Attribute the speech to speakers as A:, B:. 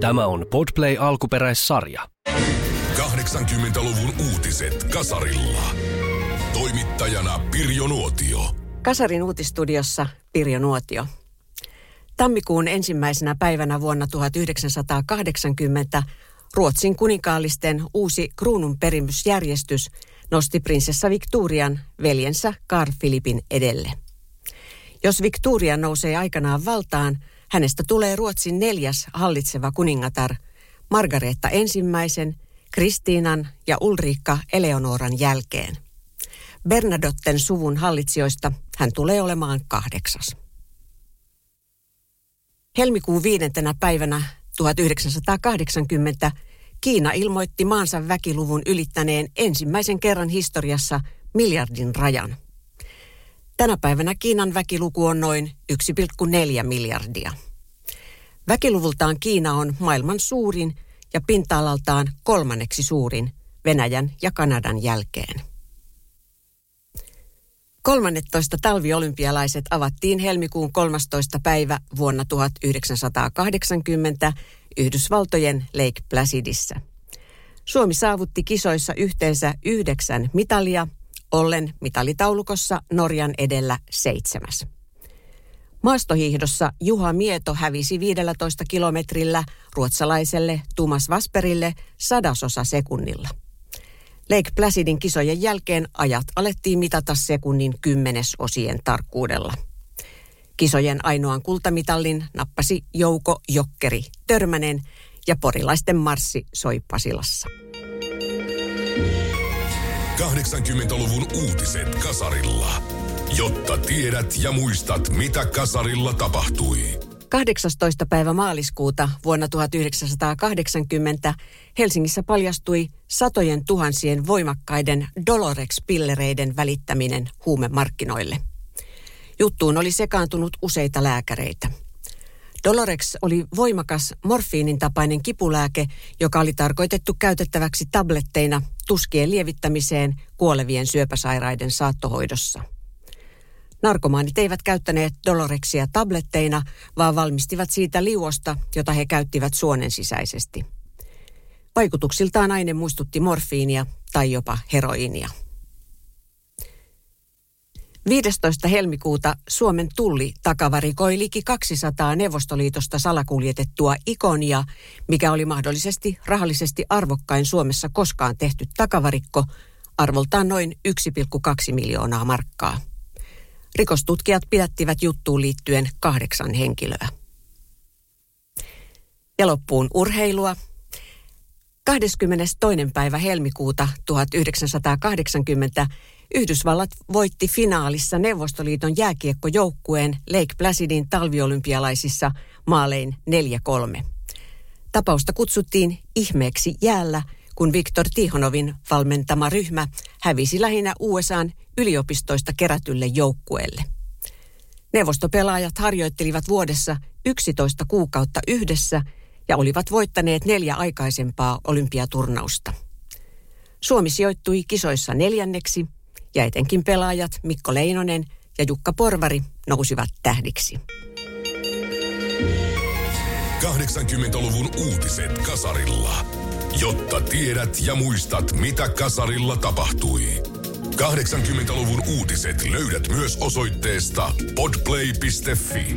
A: Tämä on Podplay alkuperäissarja.
B: 80-luvun uutiset Kasarilla. Toimittajana Pirjo Nuotio.
C: Kasarin uutistudiossa Pirjo Nuotio. Tammikuun ensimmäisenä päivänä vuonna 1980 Ruotsin kuninkaallisten uusi kruununperimysjärjestys nosti prinsessa Victorian veljensä Carl Philipin edelle. Jos Victoria nousee aikanaan valtaan, hänestä tulee Ruotsin neljäs hallitseva kuningatar Margareetta ensimmäisen, Kristiinan ja Ulriikka Eleonoran jälkeen. Bernadotten suvun hallitsijoista hän tulee olemaan kahdeksas. Helmikuun viidentenä päivänä 1980 Kiina ilmoitti maansa väkiluvun ylittäneen ensimmäisen kerran historiassa miljardin rajan. Tänä päivänä Kiinan väkiluku on noin 1,4 miljardia. Väkiluvultaan Kiina on maailman suurin ja pinta-alaltaan kolmanneksi suurin Venäjän ja Kanadan jälkeen. 13 talviolympialaiset avattiin helmikuun 13. päivä vuonna 1980 Yhdysvaltojen Lake Placidissa. Suomi saavutti kisoissa yhteensä yhdeksän mitalia, ollen mitalitaulukossa Norjan edellä seitsemäs. Maastohiihdossa Juha Mieto hävisi 15 kilometrillä ruotsalaiselle Tumas Vasperille sadasosa sekunnilla. Lake Placidin kisojen jälkeen ajat alettiin mitata sekunnin kymmenesosien tarkkuudella. Kisojen ainoan kultamitallin nappasi Jouko Jokkeri Törmänen ja porilaisten marssi soi Pasilassa.
B: 80-luvun uutiset Kasarilla. Jotta tiedät ja muistat, mitä Kasarilla tapahtui.
C: 18. päivä maaliskuuta vuonna 1980 Helsingissä paljastui satojen tuhansien voimakkaiden Dolorex-pillereiden välittäminen huumemarkkinoille. Juttuun oli sekaantunut useita lääkäreitä. Dolorex oli voimakas morfiinin tapainen kipulääke, joka oli tarkoitettu käytettäväksi tabletteina tuskien lievittämiseen kuolevien syöpäsairaiden saattohoidossa. Narkomaanit eivät käyttäneet Dolorexia tabletteina, vaan valmistivat siitä liuosta, jota he käyttivät suonen sisäisesti. Vaikutuksiltaan aine muistutti morfiinia tai jopa heroiinia. 15. helmikuuta Suomen tulli takavarikoi liki 200 Neuvostoliitosta salakuljetettua ikonia, mikä oli mahdollisesti rahallisesti arvokkain Suomessa koskaan tehty takavarikko, arvoltaan noin 1,2 miljoonaa markkaa. Rikostutkijat pidättivät juttuun liittyen kahdeksan henkilöä. Ja loppuun urheilua. 22. päivä helmikuuta 1980 Yhdysvallat voitti finaalissa Neuvostoliiton jääkiekkojoukkueen Lake Placidin talviolympialaisissa maalein 4-3. Tapausta kutsuttiin ihmeeksi jäällä, kun Viktor Tihonovin valmentama ryhmä hävisi lähinnä USAn yliopistoista kerätylle joukkueelle. Neuvostopelaajat harjoittelivat vuodessa 11 kuukautta yhdessä ja olivat voittaneet neljä aikaisempaa olympiaturnausta. Suomi sijoittui kisoissa neljänneksi ja etenkin pelaajat Mikko Leinonen ja Jukka Porvari nousivat tähdiksi.
B: 80-luvun uutiset Kasarilla. Jotta tiedät ja muistat, mitä Kasarilla tapahtui. 80-luvun uutiset löydät myös osoitteesta podplay.fi.